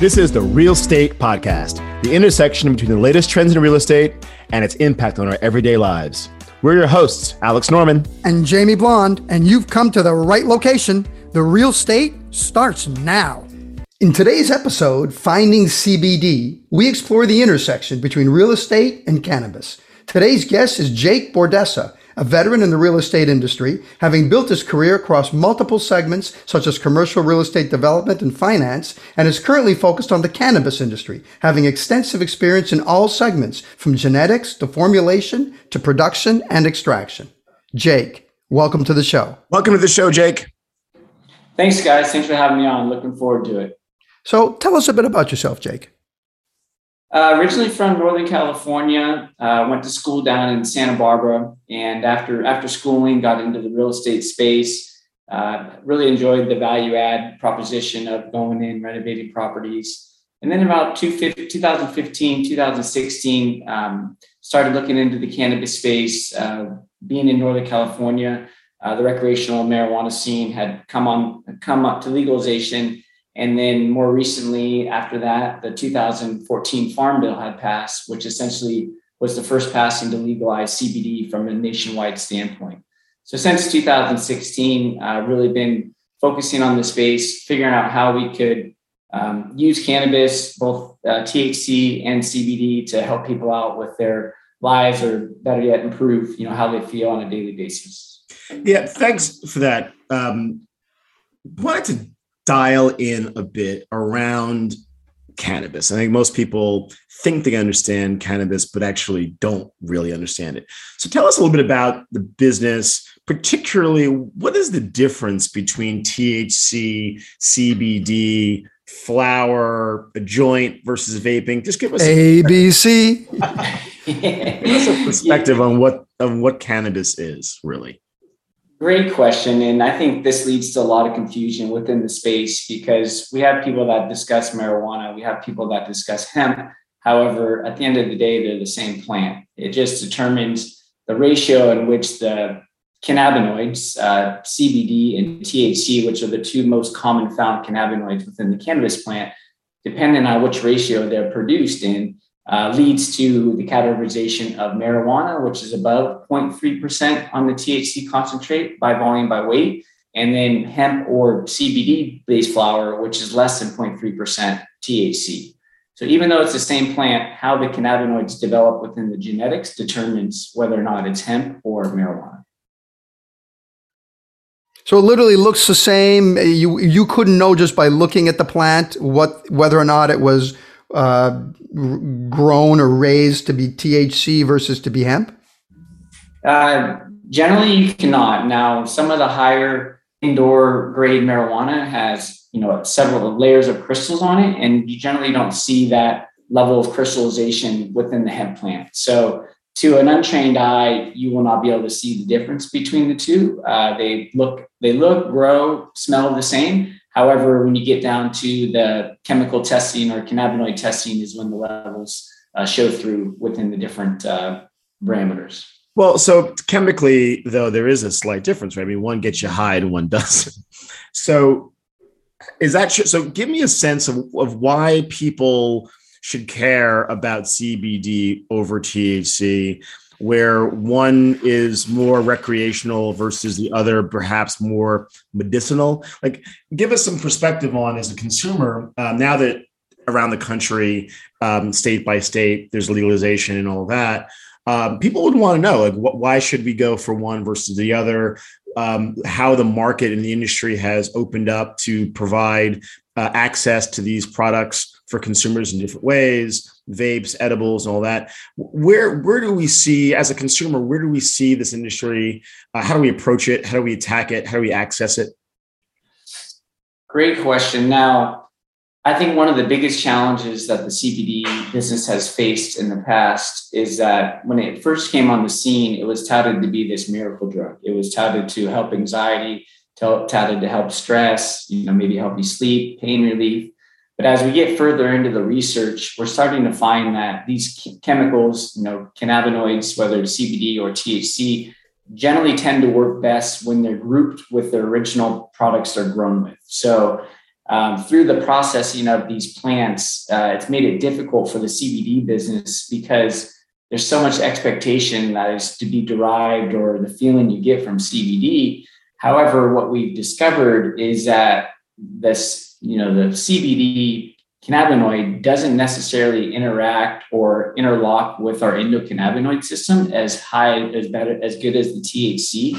This is the Real State Podcast, the intersection between the latest trends in real estate and its impact on our everyday lives. We're your hosts, Alex Norman and Jamie Blonde, and you've come to the right location. The Real State starts now. In today's episode, Finding CBD, we explore the intersection between real estate and cannabis. Today's guest is Jake Bordessa, a veteran in the real estate industry, having built his career across multiple segments such as commercial real estate development and finance, and is currently focused on the cannabis industry, having extensive experience in all segments from genetics to formulation to production and extraction. Jake, welcome to the show. Welcome to the show, Jake. Thanks, guys. Thanks for having me on. Looking forward to it. So, tell us a bit about yourself, Jake. Uh, originally from Northern California, uh, went to school down in Santa Barbara, and after after schooling, got into the real estate space. Uh, really enjoyed the value add proposition of going in renovating properties, and then about 2015, 2016, um, started looking into the cannabis space. Uh, being in Northern California, uh, the recreational marijuana scene had come on come up to legalization and then more recently, after that, the 2014 Farm Bill had passed, which essentially was the first passing to legalize CBD from a nationwide standpoint. So since 2016, I've uh, really been focusing on the space, figuring out how we could um, use cannabis, both uh, THC and CBD, to help people out with their lives, or better yet, improve you know how they feel on a daily basis. Yeah, thanks for that. Um, wanted to dial in a bit around cannabis. I think most people think they understand cannabis, but actually don't really understand it. So tell us a little bit about the business, particularly what is the difference between THC, CBD, flower, a joint versus vaping? Just give us ABC. give us a perspective on what of what cannabis is really. Great question. And I think this leads to a lot of confusion within the space because we have people that discuss marijuana, we have people that discuss hemp. However, at the end of the day, they're the same plant. It just determines the ratio in which the cannabinoids, uh, CBD and THC, which are the two most common found cannabinoids within the cannabis plant, depending on which ratio they're produced in, uh, leads to the categorization of marijuana, which is above 0.3% on the THC concentrate by volume by weight, and then hemp or CBD based flower, which is less than 0.3% THC. So even though it's the same plant, how the cannabinoids develop within the genetics determines whether or not it's hemp or marijuana. So it literally looks the same. You you couldn't know just by looking at the plant what whether or not it was uh, grown or raised to be THC versus to be hemp? Uh, generally, you cannot. Now, some of the higher indoor grade marijuana has you know several layers of crystals on it, and you generally don't see that level of crystallization within the hemp plant. So, to an untrained eye, you will not be able to see the difference between the two. Uh, they look, they look, grow, smell the same, However, when you get down to the chemical testing or cannabinoid testing, is when the levels uh, show through within the different uh, parameters. Well, so chemically, though, there is a slight difference, right? I mean, one gets you high and one doesn't. So, is that so? Give me a sense of, of why people should care about CBD over THC. Where one is more recreational versus the other perhaps more medicinal? Like, give us some perspective on as a consumer um, now that around the country, um, state by state, there's legalization and all that. Um, people would want to know like wh- why should we go for one versus the other um, how the market and the industry has opened up to provide uh, access to these products for consumers in different ways vapes edibles and all that. Where where do we see as a consumer where do we see this industry? Uh, how do we approach it? How do we attack it? How do we access it? Great question. Now I think one of the biggest challenges that the CBD business has faced in the past is that when it first came on the scene, it was touted to be this miracle drug. It was touted to help anxiety, touted to help stress, you know, maybe help you sleep, pain relief. But as we get further into the research, we're starting to find that these chemicals, you know, cannabinoids, whether it's CBD or THC, generally tend to work best when they're grouped with the original products they're grown with. So um, through the processing of these plants, uh, it's made it difficult for the CBD business because there's so much expectation that is to be derived or the feeling you get from CBD. However, what we've discovered is that this, you know, the CBD cannabinoid doesn't necessarily interact or interlock with our endocannabinoid system as high as better as good as the THC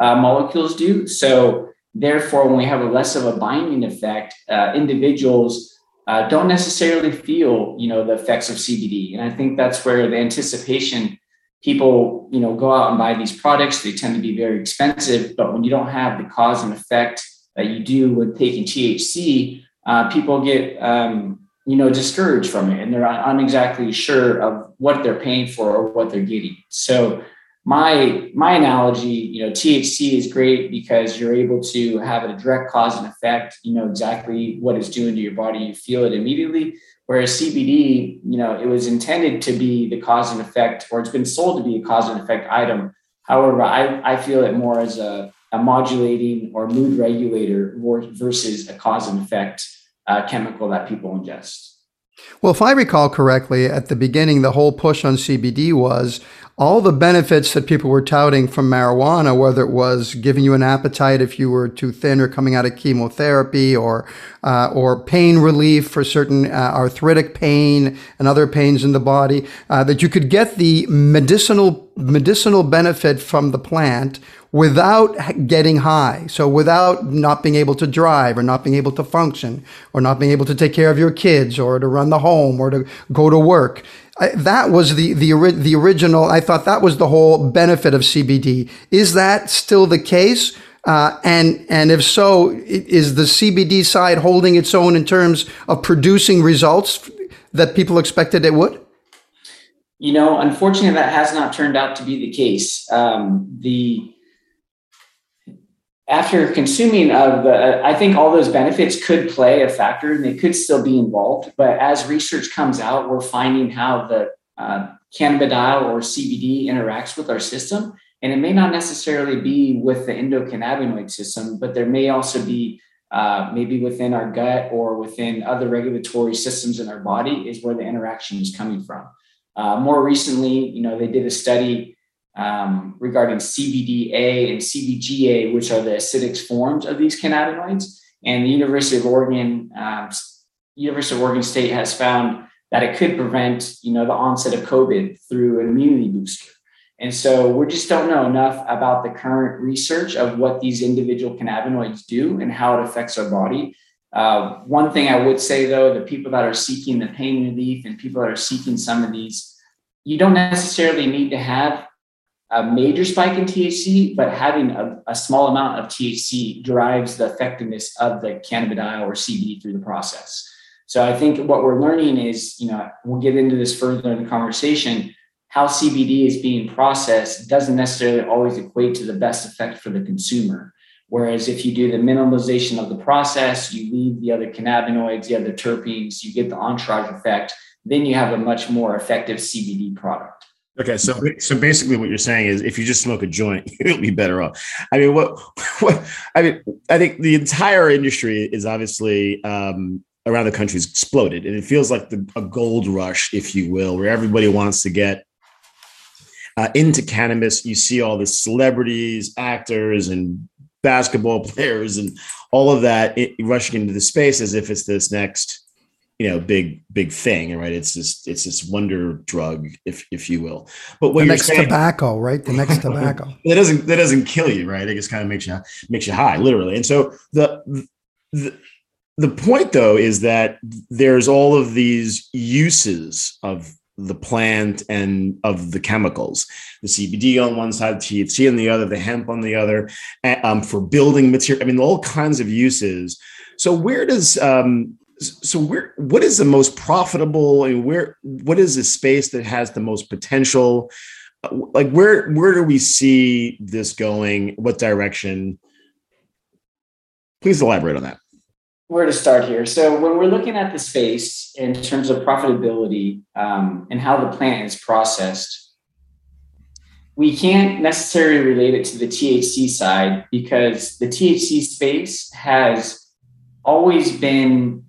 uh, molecules do. So Therefore, when we have a less of a binding effect, uh, individuals uh, don't necessarily feel, you know, the effects of CBD. And I think that's where the anticipation people, you know, go out and buy these products. They tend to be very expensive, but when you don't have the cause and effect that you do with taking THC, uh, people get, um, you know, discouraged from it, and they're not exactly sure of what they're paying for or what they're getting. So my my analogy you know thc is great because you're able to have a direct cause and effect you know exactly what it's doing to your body you feel it immediately whereas cbd you know it was intended to be the cause and effect or it's been sold to be a cause and effect item. However i, I feel it more as a, a modulating or mood regulator versus a cause and effect uh, chemical that people ingest. Well, if I recall correctly, at the beginning, the whole push on CBD was all the benefits that people were touting from marijuana, whether it was giving you an appetite if you were too thin or coming out of chemotherapy, or uh, or pain relief for certain uh, arthritic pain and other pains in the body, uh, that you could get the medicinal medicinal benefit from the plant without getting high. So without not being able to drive or not being able to function or not being able to take care of your kids or to run the home or to go to work. I, that was the, the, the original. I thought that was the whole benefit of CBD. Is that still the case? Uh, and and if so, is the CBD side holding its own in terms of producing results that people expected it would? You know, unfortunately, that has not turned out to be the case. Um, the after consuming of the, I think all those benefits could play a factor and they could still be involved. But as research comes out, we're finding how the uh, cannabidiol or CBD interacts with our system. And it may not necessarily be with the endocannabinoid system, but there may also be uh, maybe within our gut or within other regulatory systems in our body is where the interaction is coming from. Uh, more recently, you know, they did a study um, regarding CBDA and CBGA, which are the acidic forms of these cannabinoids. And the University of Oregon, um, University of Oregon State has found that it could prevent, you know, the onset of COVID through an immunity booster. And so we just don't know enough about the current research of what these individual cannabinoids do and how it affects our body. Uh, one thing I would say though, the people that are seeking the pain relief and people that are seeking some of these, you don't necessarily need to have a major spike in THC, but having a, a, small amount of THC drives the effectiveness of the cannabidiol or CBD through the process. So I think what we're learning is, you know, we'll get into this further in the conversation. How CBD is being processed doesn't necessarily always equate to the best effect for the consumer. Whereas if you do the minimalization of the process, you leave the other cannabinoids, the other terpenes, you get the entourage effect, then you have a much more effective CBD product. Okay, so so basically, what you're saying is, if you just smoke a joint, you'll be better off. I mean, what what I mean, I think the entire industry is obviously um, around the country has exploded, and it feels like the, a gold rush, if you will, where everybody wants to get uh, into cannabis, you see all the celebrities, actors, and basketball players, and all of that it, rushing into the space as if it's this next, you know, big big thing, right? It's this it's this wonder drug, if if you will. But what the next saying, tobacco, right? The next tobacco that doesn't that doesn't kill you, right? It just kind of makes you makes you high, literally. And so the, the the point though is that there's all of these uses of the plant and of the chemicals the cbd on one side thc on the other the hemp on the other um, for building material i mean all kinds of uses so where does um, so where what is the most profitable and where what is the space that has the most potential? Like where where do we see this going? What direction? Please elaborate on that. Where to start here. So when we're looking at the space in terms of profitability um, and how the plant is processed, we can't necessarily relate it to the THC side because the THC space has always been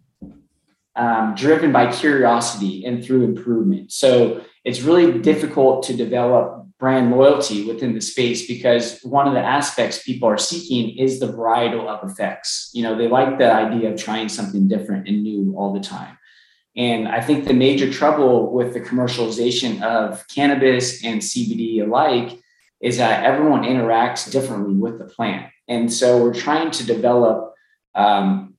um, driven by curiosity and through improvement. So it's really difficult to develop brand loyalty within the space because one of the aspects people are seeking is the varietal of effects. You know, they like the idea of trying something different and new all the time. And I think the major trouble with the commercialization of cannabis and CBD alike is that everyone interacts differently with the plant. And so we're trying to develop um,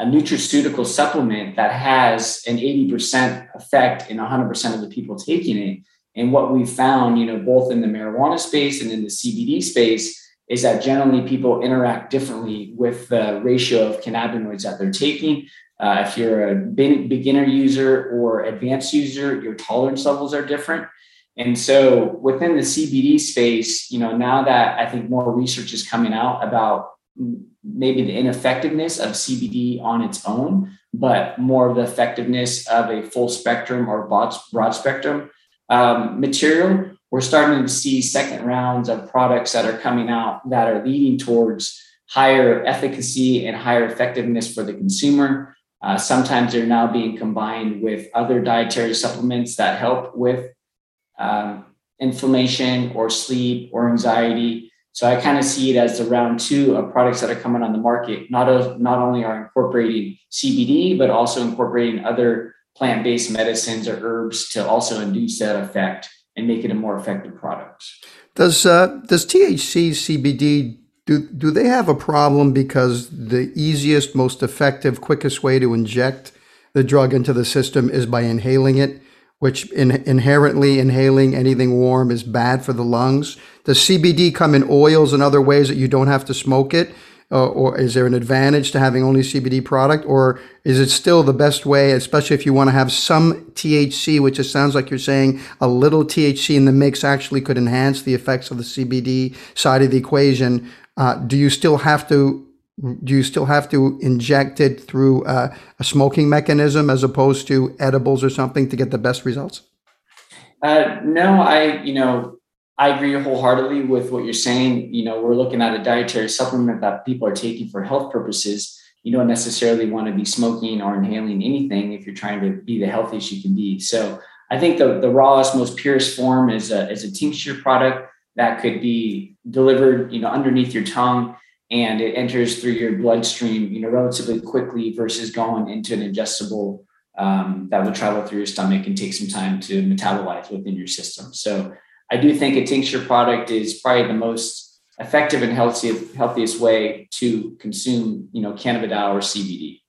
a nutraceutical supplement that has an 80% effect in 100% of the people taking it and what we found, you know, both in the marijuana space and in the CBD space, is that generally people interact differently with the ratio of cannabinoids that they're taking. Uh, if you're a beginner user or advanced user, your tolerance levels are different. And so within the CBD space, you know, now that I think more research is coming out about maybe the ineffectiveness of CBD on its own, but more of the effectiveness of a full spectrum or broad, spectrum um, material, we're starting to see second rounds of products that are coming out that are leading towards higher efficacy and higher effectiveness for the consumer. Uh, sometimes they're now being combined with other dietary supplements that help with um, inflammation or sleep or anxiety. So I kind of see it as the round two of products that are coming on the market. Not, not only are incorporating CBD, but also incorporating other plant-based medicines or herbs to also induce that effect and make it a more effective product. Does uh, does THC CBD do do they have a problem because the easiest, most effective, quickest way to inject the drug into the system is by inhaling it, which in, inherently inhaling anything warm is bad for the lungs. Does CBD come in oils and other ways that you don't have to smoke it? uh, or is there an advantage to having only CBD product, or is it still the best way, especially if you want to have some THC, which it sounds like you're saying a little THC in the mix actually could enhance the effects of the CBD side of the equation? Uh, do you still have to do you still have to inject it through uh, a smoking mechanism as opposed to edibles or something to get the best results? Uh, no, I you know I agree wholeheartedly with what you're saying. You know, we're looking at a dietary supplement that people are taking for health purposes. You don't necessarily want to be smoking or inhaling anything if you're trying to be the healthiest you can be. So I think the, the rawest, most purest form is a, is a tincture product that could be delivered, you know, underneath your tongue and it enters through your bloodstream, you know, relatively quickly versus going into an ingestible um, that would travel through your stomach and take some time to metabolize within your system. So I do think a tincture product is probably the most effective and healthiest, healthiest way to consume, you know, cannabidiol or CBD.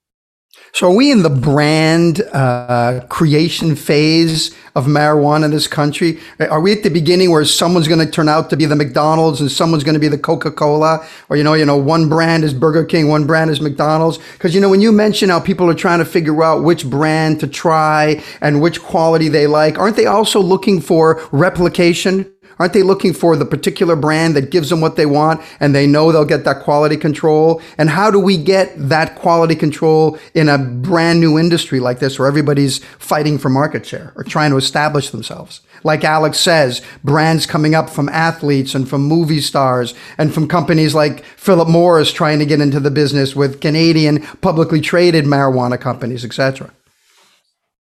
So, are we in the brand uh, creation phase of marijuana in this country? Are we at the beginning where someone's going to turn out to be the McDonald's and someone's going to be the Coca Cola, or you know, you know, one brand is Burger King, one brand is McDonald's? Because you know, when you mention how people are trying to figure out which brand to try and which quality they like, aren't they also looking for replication? Aren't they looking for the particular brand that gives them what they want and they know they'll get that quality control? And how do we get that quality control in a brand new industry like this where everybody's fighting for market share or trying to establish themselves? Like Alex says, brands coming up from athletes and from movie stars and from companies like Philip Morris trying to get into the business with Canadian publicly traded marijuana companies, etc.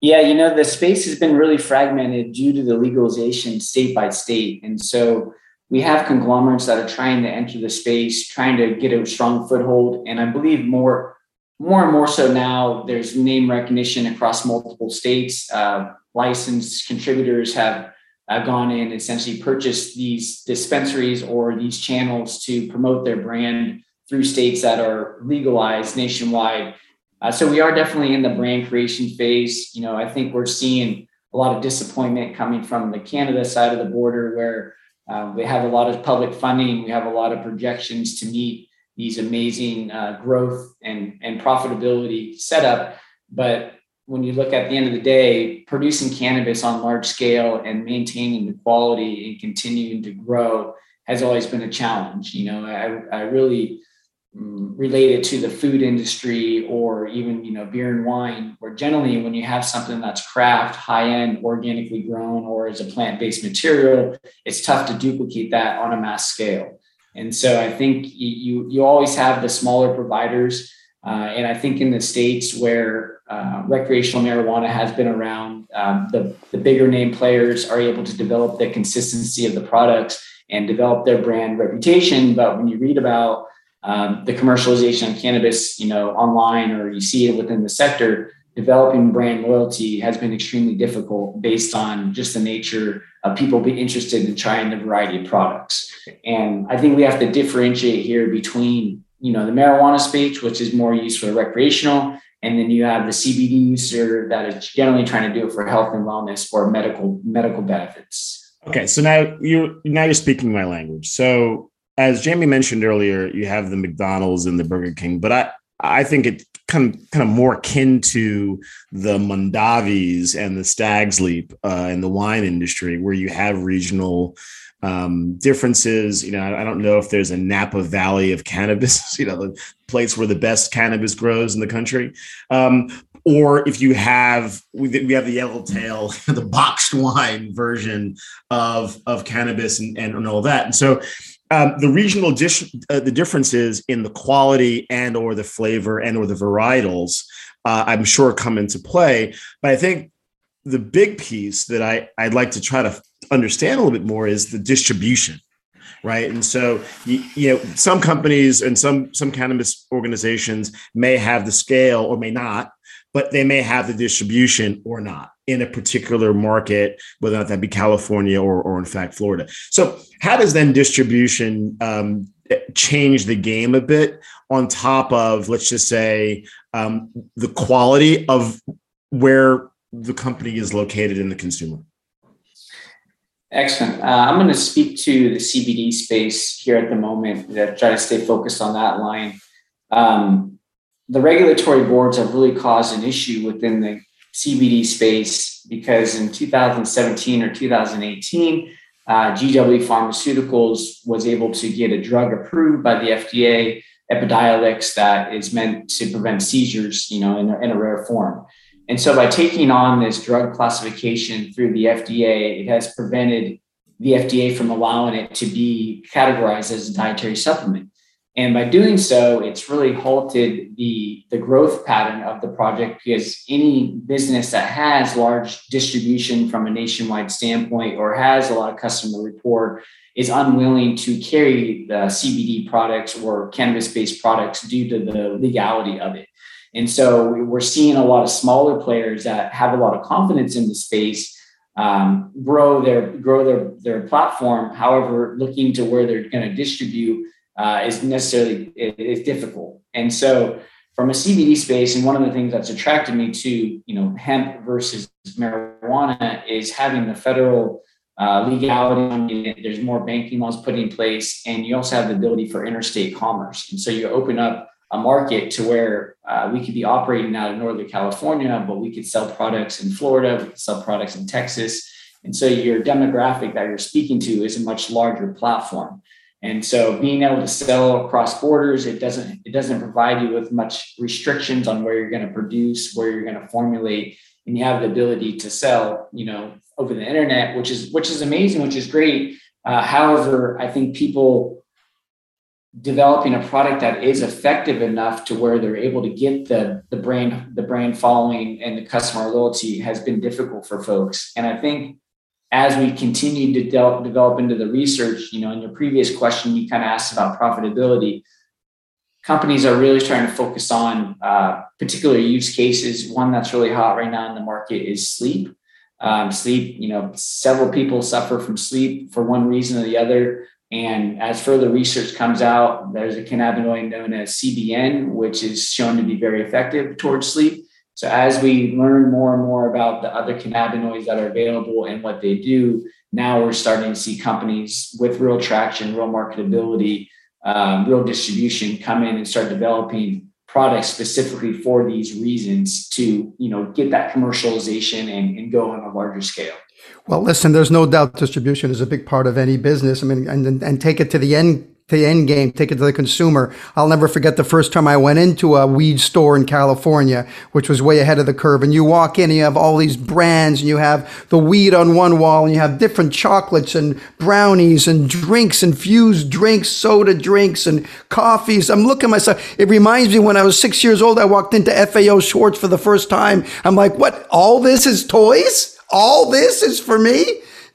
Yeah, you know, the space has been really fragmented due to the legalization state by state. And so we have conglomerates that are trying to enter the space, trying to get a strong foothold. And I believe more, more and more so now, there's name recognition across multiple states. Uh, licensed contributors have uh, gone in and essentially purchased these dispensaries or these channels to promote their brand through states that are legalized nationwide. Uh, so we are definitely in the brand creation phase. You know, I think we're seeing a lot of disappointment coming from the Canada side of the border, where uh, we have a lot of public funding, we have a lot of projections to meet these amazing uh, growth and and profitability setup. But when you look at the end of the day, producing cannabis on large scale and maintaining the quality and continuing to grow has always been a challenge. You know, I, I really related to the food industry or even you know beer and wine where generally when you have something that's craft high end organically grown or as a plant based material it's tough to duplicate that on a mass scale. And so i think you you always have the smaller providers uh, and i think in the states where uh, recreational marijuana has been around um, the, the bigger name players are able to develop the consistency of the products and develop their brand reputation. But when you read about um, the commercialization of cannabis, you know, online or you see it within the sector, developing brand loyalty has been extremely difficult based on just the nature of people being interested in trying the variety of products. And I think we have to differentiate here between, you know, the marijuana space, which is more used for recreational, and then you have the CBD user that is generally trying to do it for health and wellness or medical medical benefits. Okay, so now you now you're speaking my language. So as Jamie mentioned earlier, you have the McDonald's and the Burger King, but I I think it kind of kind of more akin to the Mondavis and the Stag's Leap uh, in the wine industry, where you have regional um, differences. You know, I, I, don't know if there's a Napa Valley of cannabis. You know, the place where the best cannabis grows in the country. Um, or if you have we have the yellowtail the boxed wine version of of cannabis and, and all that and so um, the regional dish, uh, the differences in the quality and or the flavor and or the varietals, uh, I'm sure come into play. But I think the big piece that I, I'd like to try to understand a little bit more is the distribution right and so you, you, know some companies and some some cannabis organizations may have the scale or may not but they may have the distribution or not in a particular market, whether or not that be California or, or in fact Florida. So, how does then distribution um, change the game a bit on top of, let's just say, um, the quality of where the company is located in the consumer? Excellent. Uh, I'm going to speak to the CBD space here at the moment. That try to stay focused on that line. Um, the regulatory boards have really caused an issue within the CBD space because in 2017 or 2018, uh, GW Pharmaceuticals was able to get a drug approved by the FDA, Epidiolex, that is meant to prevent seizures, you know, in a, in a rare form. And so by taking on this drug classification through the FDA, it has prevented the FDA from allowing it to be categorized as a dietary supplement. And by doing so, it's really halted the, the growth pattern of the project because any business that has large distribution from a nationwide standpoint or has a lot of customer rapport is unwilling to carry the CBD products or cannabis based products due to the legality of it. And so we're seeing a lot of smaller players that have a lot of confidence in the space um, grow their grow their their platform. However, looking to where they're going to distribute uh, is necessarily is difficult. And so from a CBD space, and one of the things that's attracted me to you know hemp versus marijuana is having the federal uh, legality. There's more banking laws put in place, and you also have the ability for interstate commerce. And so you open up a market to where uh, we could be operating out of Northern California, but we could sell products in Florida, we could sell products in Texas. And so your demographic that you're speaking to is a much larger platform. And so being able to sell across borders, it doesn't it doesn't provide you with much restrictions on where you're going to produce, where you're going to formulate, and you have the ability to sell, you know, over the internet, which is which is amazing, which is great. Uh, however, I think people developing a product that is effective enough to where they're able to get the the brand the brand following and the customer loyalty has been difficult for folks and i think as we continue to de- develop into the research you know in your previous question you kind of asked about profitability. Companies are really trying to focus on uh, particular use cases. One that's really hot right now in the market is sleep. Um, sleep you know several people suffer from sleep for one reason or the other. And as further research comes out, there's a cannabinoid known as CBN, which is shown to be very effective towards sleep. So as we learn more and more about the other cannabinoids that are available and what they do, now we're starting to see companies with real traction, real marketability, um, real distribution come in and start developing products specifically for these reasons to you know get that commercialization and, and go on a larger scale. Well, listen, there's no doubt distribution is a big part of any business. I mean, and, and take it to the end to the end game, take it to the consumer. I'll never forget the first time I went into a weed store in California, which was way ahead of the curve. And you walk in and you have all these brands and you have the weed on one wall and you have different chocolates and brownies and drinks, infused drinks, soda drinks and coffees. I'm looking myself. It reminds me when I was six years old, I walked into FAO Schwarz for the first time. I'm like, what? All this is toys? all this is for me.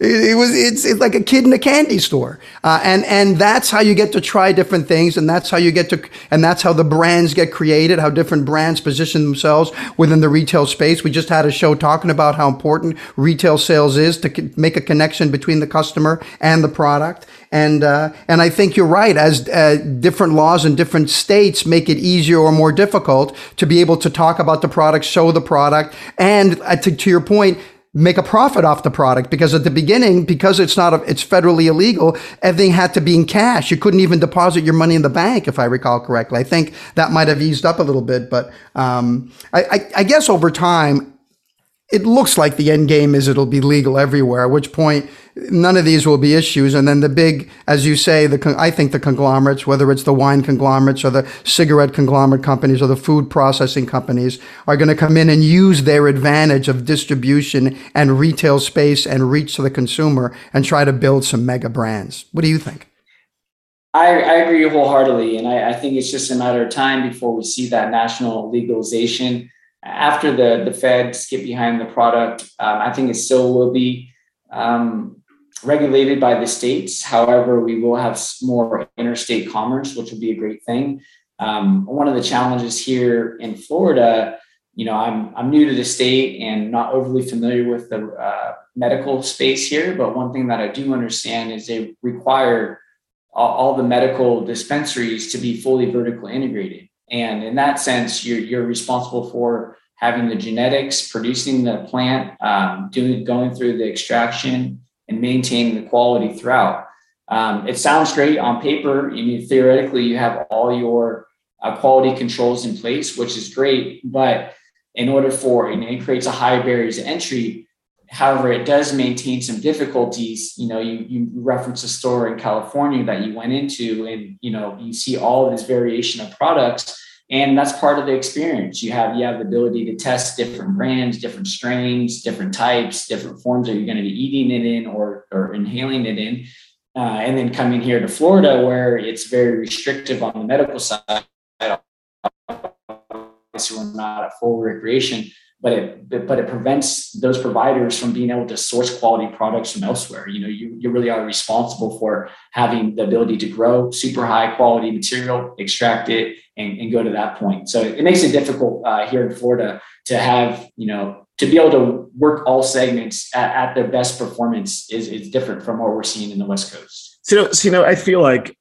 It, was it's, it's like a kid in a candy store, uh, and and that's how you get to try different things, and that's how you get to, and that's how the brands get created, how different brands position themselves within the retail space. We just had a show talking about how important retail sales is to make a connection between the customer and the product, and uh, and I think you're right. As uh, different laws in different states make it easier or more difficult to be able to talk about the product, show the product, and uh, to, to your point make a profit off the product because at the beginning because it's not a, it's federally illegal everything had to be in cash. You couldn't even deposit your money in the bank if i recall correctly. I think that might have eased up a little bit but um, I, I, I guess over time it looks like the end game is it'll be legal everywhere at which point none of these will be issues. And then the big, as you say, the I think the conglomerates, whether it's the wine conglomerates or the cigarette conglomerate companies or the food processing companies, are going to come in and use their advantage of distribution and retail space and reach to the consumer and try to build some mega brands. What do you think? I, I agree wholeheartedly. And I, I think it's just a matter of time before we see that national legalization. After the, the feds get behind the product, um, I think it still will be um, regulated by the states. However, we will have more interstate commerce, which will be a great thing. Um, one of the challenges here in Florida, you know, I'm I'm new to the state and not overly familiar with the uh, medical space here. But one thing that I do understand is they require all, all the medical dispensaries to be fully vertically integrated, and in that sense, you're you're responsible for having the genetics, producing the plant, um, doing going through the extraction, and maintaining the quality throughout. Um, it sounds great on paper. I mean, theoretically, you have all your uh, quality controls in place, which is great. But in order for you know, it creates a high barriers to entry. However, it does maintain some difficulties. You know, you you reference a store in California that you went into, and you know you see all this variation of products and that's part of the experience you have you have the ability to test different brands different strains different types different forms that you're going to be eating it in or, or inhaling it in uh, and then coming here to florida where it's very restrictive on the medical side so we're not at full recreation but it but it prevents those providers from being able to source quality products from elsewhere. You know you, you really are responsible for having the ability to grow super high quality material extract it and, and go to that point. So it makes it difficult uh, here in florida to have you know to be able to work all segments at, at their best performance is, is different from what we're seeing in the west coast. So, so you know i feel like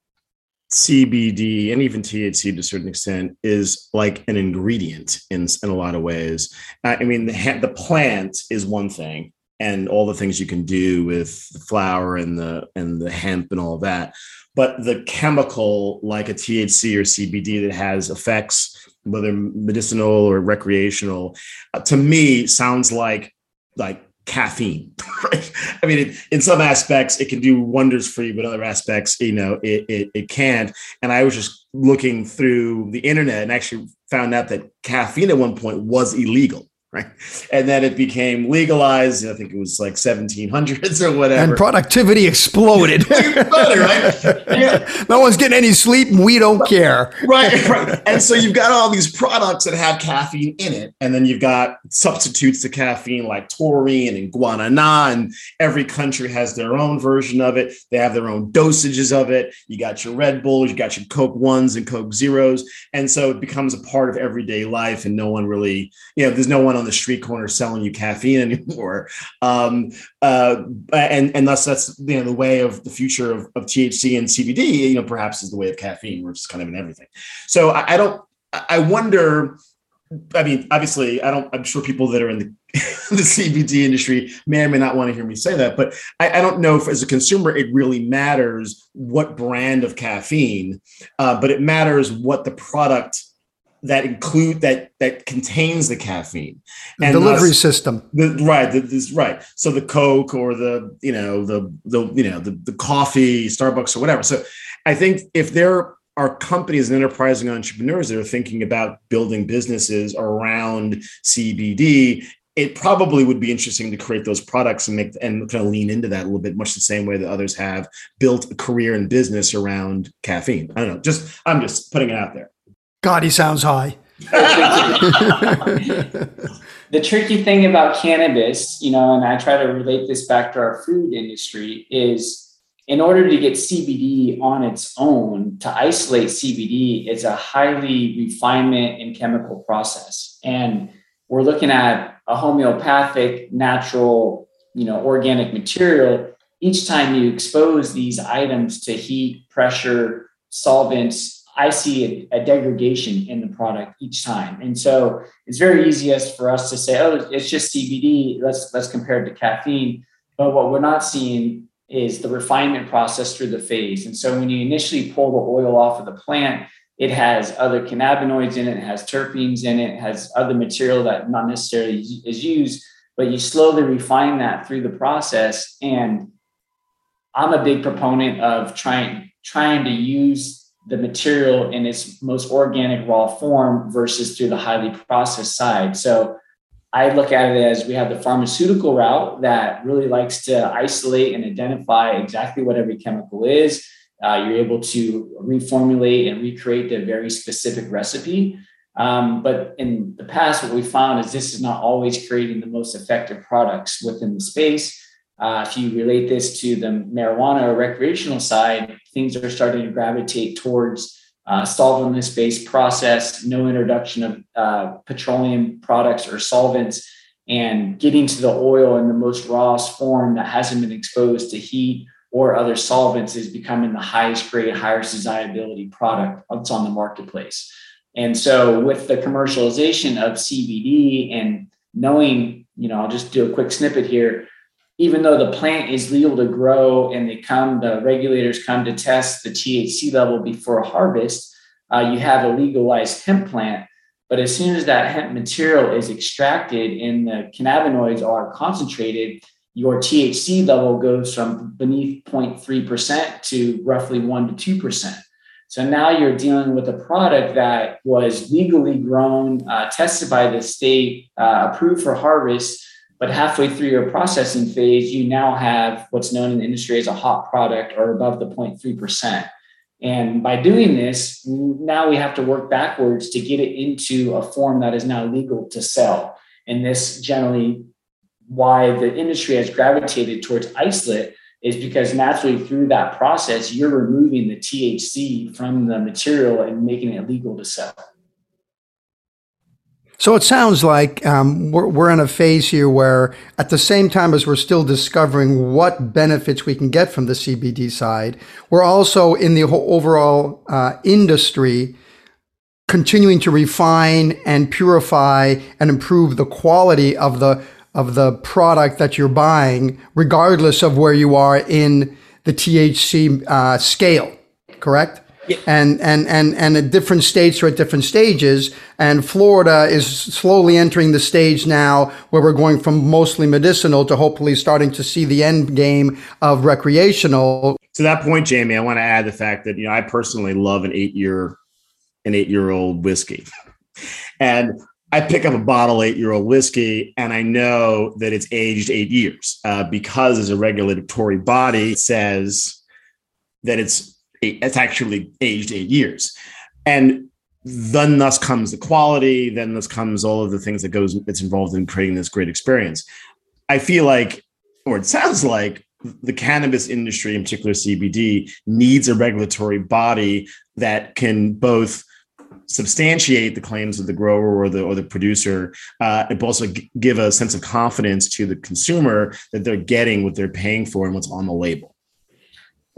CBD and even THC to a certain extent is like an ingredient in, in a lot of ways. I mean, the, the plant is one thing and all the things you can do with the flower and the and the hemp and all that. But the chemical like a THC or CBD that has effects, whether medicinal or recreational, uh, to me sounds like like caffeine right? I mean it, in some aspects it can do wonders for you but other aspects you know it, it, it can't. And i was just looking through the internet and actually found out that caffeine at one point was illegal right? And then it became legalized. I think it was like 1700s or whatever. And productivity exploded. right? Yeah. No one's getting any sleep, and we don't care. right, right. And so you've got all these products that have caffeine in it, and then you've got substitutes to caffeine like taurine and guarana, and every country has their own version of it. They have their own dosages of it. You got your Red Bulls, you got your Coke ones and Coke zeros, and so it becomes a part of everyday life, and no one really, you know, there's no one on the street corner selling you caffeine anymore. Um, uh, and and thus that's you know the way of the future of, of THC and CBD. You know, perhaps is the way of caffeine, which is kind of in everything. So I, I don't. I wonder. I mean, obviously, I don't. I'm sure people that are in the the CBD industry may or may not want to hear me say that, but I, I don't know if, as a consumer, it really matters what brand of caffeine, uh, but it matters what the product that include that that contains the caffeine and delivery system the, right the, this right so the coke or the you know the the you know the, the coffee starbucks or whatever so i think if there are companies and enterprising entrepreneurs that are thinking about building businesses around cbd it probably would be interesting to create those products and make and kind of lean into that a little bit, much the same way that others have built a career and business around caffeine. I don't know. Just I'm just putting it out there. God, he sounds high. the tricky thing about cannabis, you know, and I try to relate this back to our food industry, is in order to get CBD on its own, to isolate CBD is a highly refinement and chemical process. And we're looking at a homeopathic, natural, you know, organic material. Each time you expose these items to heat, pressure, solvents, I see a, a, degradation in the product each time. And so it's very easiest for us to say, oh, it's just CBD. Let's let's compare it to caffeine. But what we're not seeing is the refinement process through the phase. And so when you initially pull the oil off of the plant, it has other cannabinoids in it, it has terpenes in it, it has other material that not necessarily is used, but you slowly refine that through the process. And I'm a big proponent of trying trying to use the material in its most organic raw form versus through the highly processed side. So I look at it as we have the pharmaceutical route that really likes to isolate and identify exactly what every chemical is. Uh, you're able to reformulate and recreate the very specific recipe. Um, but in the past, what we found is this is not always creating the most effective products within the space. Uh, if you relate this to the marijuana or recreational side, things are starting to gravitate towards uh, solventless based process, no introduction of uh, petroleum products or solvents, and getting to the oil in the most rawest form that hasn't been exposed to heat or other solvents is becoming the highest grade, highest desirability product that's on the marketplace. And so, with the commercialization of CBD and knowing, you know, I'll just do a quick snippet here even though the plant is legal to grow and they come, the regulators come to test the THC level before harvest, uh, you have a legalized hemp plant. But as soon as that hemp material is extracted and the cannabinoids are concentrated, your THC level goes from beneath 0.3% to roughly 1% to 2%. So now you're dealing with a product that was legally grown, uh, tested by the state, uh, approved for harvest, but halfway through your processing phase, you now have what's known in the industry as a hot product or above the 0.3%. And by doing this, now we have to work backwards to get it into a form that is now legal to sell. And this generally why the industry has gravitated towards isolate is because naturally through that process, you're removing the THC from the material and making it legal to sell. So it sounds like um, we're, we're in a phase here where, at the same time as we're still discovering what benefits we can get from the CBD side, we're also in the overall uh, industry continuing to refine and purify and improve the quality of the of the product that you're buying, regardless of where you are in the THC uh, scale. Correct? And and and and at different states are at different stages. And Florida is slowly entering the stage now where we're going from mostly medicinal to hopefully starting to see the end game of recreational. To that point, Jamie, I want to add the fact that you know I personally love an eight year an eight year old whiskey, and I pick up a bottle eight year old whiskey and I know that it's aged eight years uh, because as a regulatory body says that it's it's actually aged eight years, and then thus comes the quality. Then thus comes all of the things that goes that's involved in creating this great experience. I feel like, or it sounds like, the cannabis industry, in particular CBD, needs a regulatory body that can both substantiate the claims of the grower or the or the producer, uh, but also give a sense of confidence to the consumer that they're getting what they're paying for and what's on the label.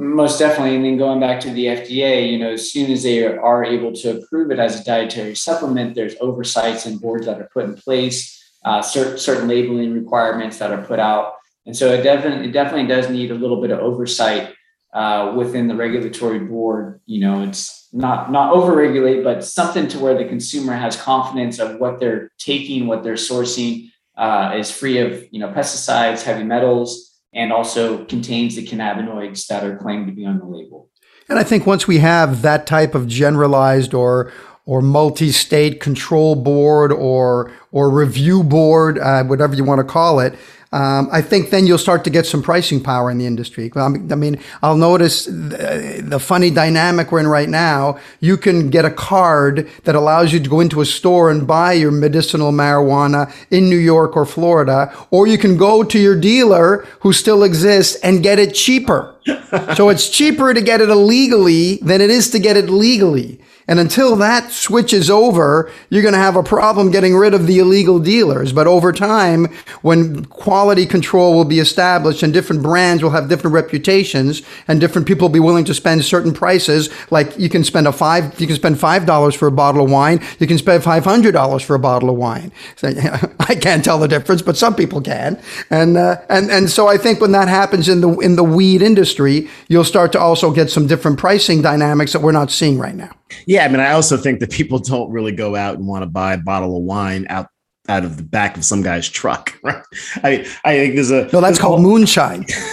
Most definitely. And then going back to the FDA, you know, as soon as they are able to approve it as a dietary supplement, there's oversights and boards that are put in place, uh, certain, certain labeling requirements that are put out. And so it definitely, it definitely does need a little bit of oversight uh, within the regulatory board. You know, it's not not overregulate, but something to where the consumer has confidence of what they're taking, what they're sourcing uh, is free of you know pesticides, heavy metals, and also contains the cannabinoids that are claimed to be on the label. And I think once we have that type of generalized or or multi-state control board or or review board, uh, whatever you want to call it, um, I think then you'll start to get some pricing power in the industry. I mean, I'll notice the, the, funny dynamic we're in right now. You can get a card that allows you to go into a store and buy your medicinal marijuana in New York or Florida, or you can go to your dealer who still exists and get it cheaper. so it's cheaper to get it illegally than it is to get it legally. And until that switches over, you're going to have a problem getting rid of the illegal dealers. But over time, when quality control will be established and different brands will have different reputations and different people will be willing to spend certain prices, like you can spend a five, you can spend five dollars for a bottle of wine, you can spend five hundred dollars for a bottle of wine. So, I can't tell the difference, but some people can. And uh, and and so I think when that happens in the in the weed industry, you'll start to also get some different pricing dynamics that we're not seeing right now. Yeah, I mean, I also think that people don't really go out and want to buy a bottle of wine out out of the back of some guy's truck. Right? I I think there's a no. That's called whole, moonshine.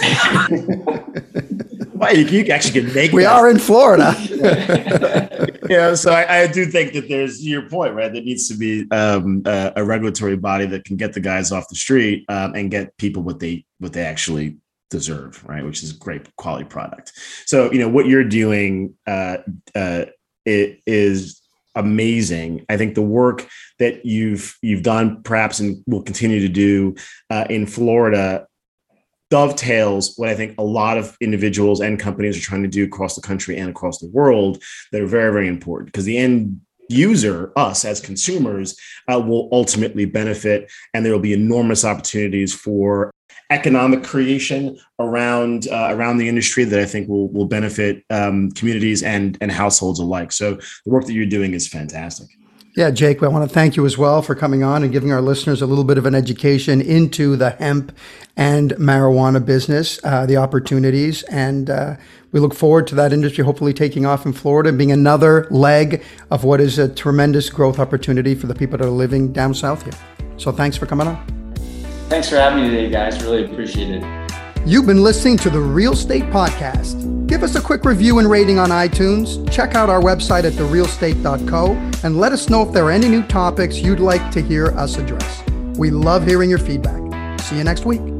well, you, you, actually can make. We that. are in Florida. yeah, so I, I, do think that there's your point, right? There needs to be um, a, a, regulatory body that can get the guys off the street um, and get people what they what they actually deserve, right? Which is great quality product. So you know what you're doing. Uh, uh, it is amazing. I think the work that you've you've done, perhaps, and will continue to do uh, in Florida, dovetails what I think a lot of individuals and companies are trying to do across the country and across the world that are very, very important because the end user, us as consumers, uh, will ultimately benefit, and there will be enormous opportunities for economic creation around uh, around the industry that I think will will benefit um, communities and and households alike. So the work that you're doing is fantastic. Yeah, Jake, I want to thank you as well for coming on and giving our listeners a little bit of an education into the hemp and marijuana business, uh, the opportunities, and uh, we look forward to that industry hopefully taking off in Florida and being another leg of what is a tremendous growth opportunity for the people that are living down south here. So thanks for coming on. Thanks for having me today, guys. Really appreciate it. You've been listening to the Real State Podcast. Give us a quick review and rating on iTunes. Check out our website at therealstate.co and let us know if there are any new topics you'd like to hear us address. We love hearing your feedback. See you next week.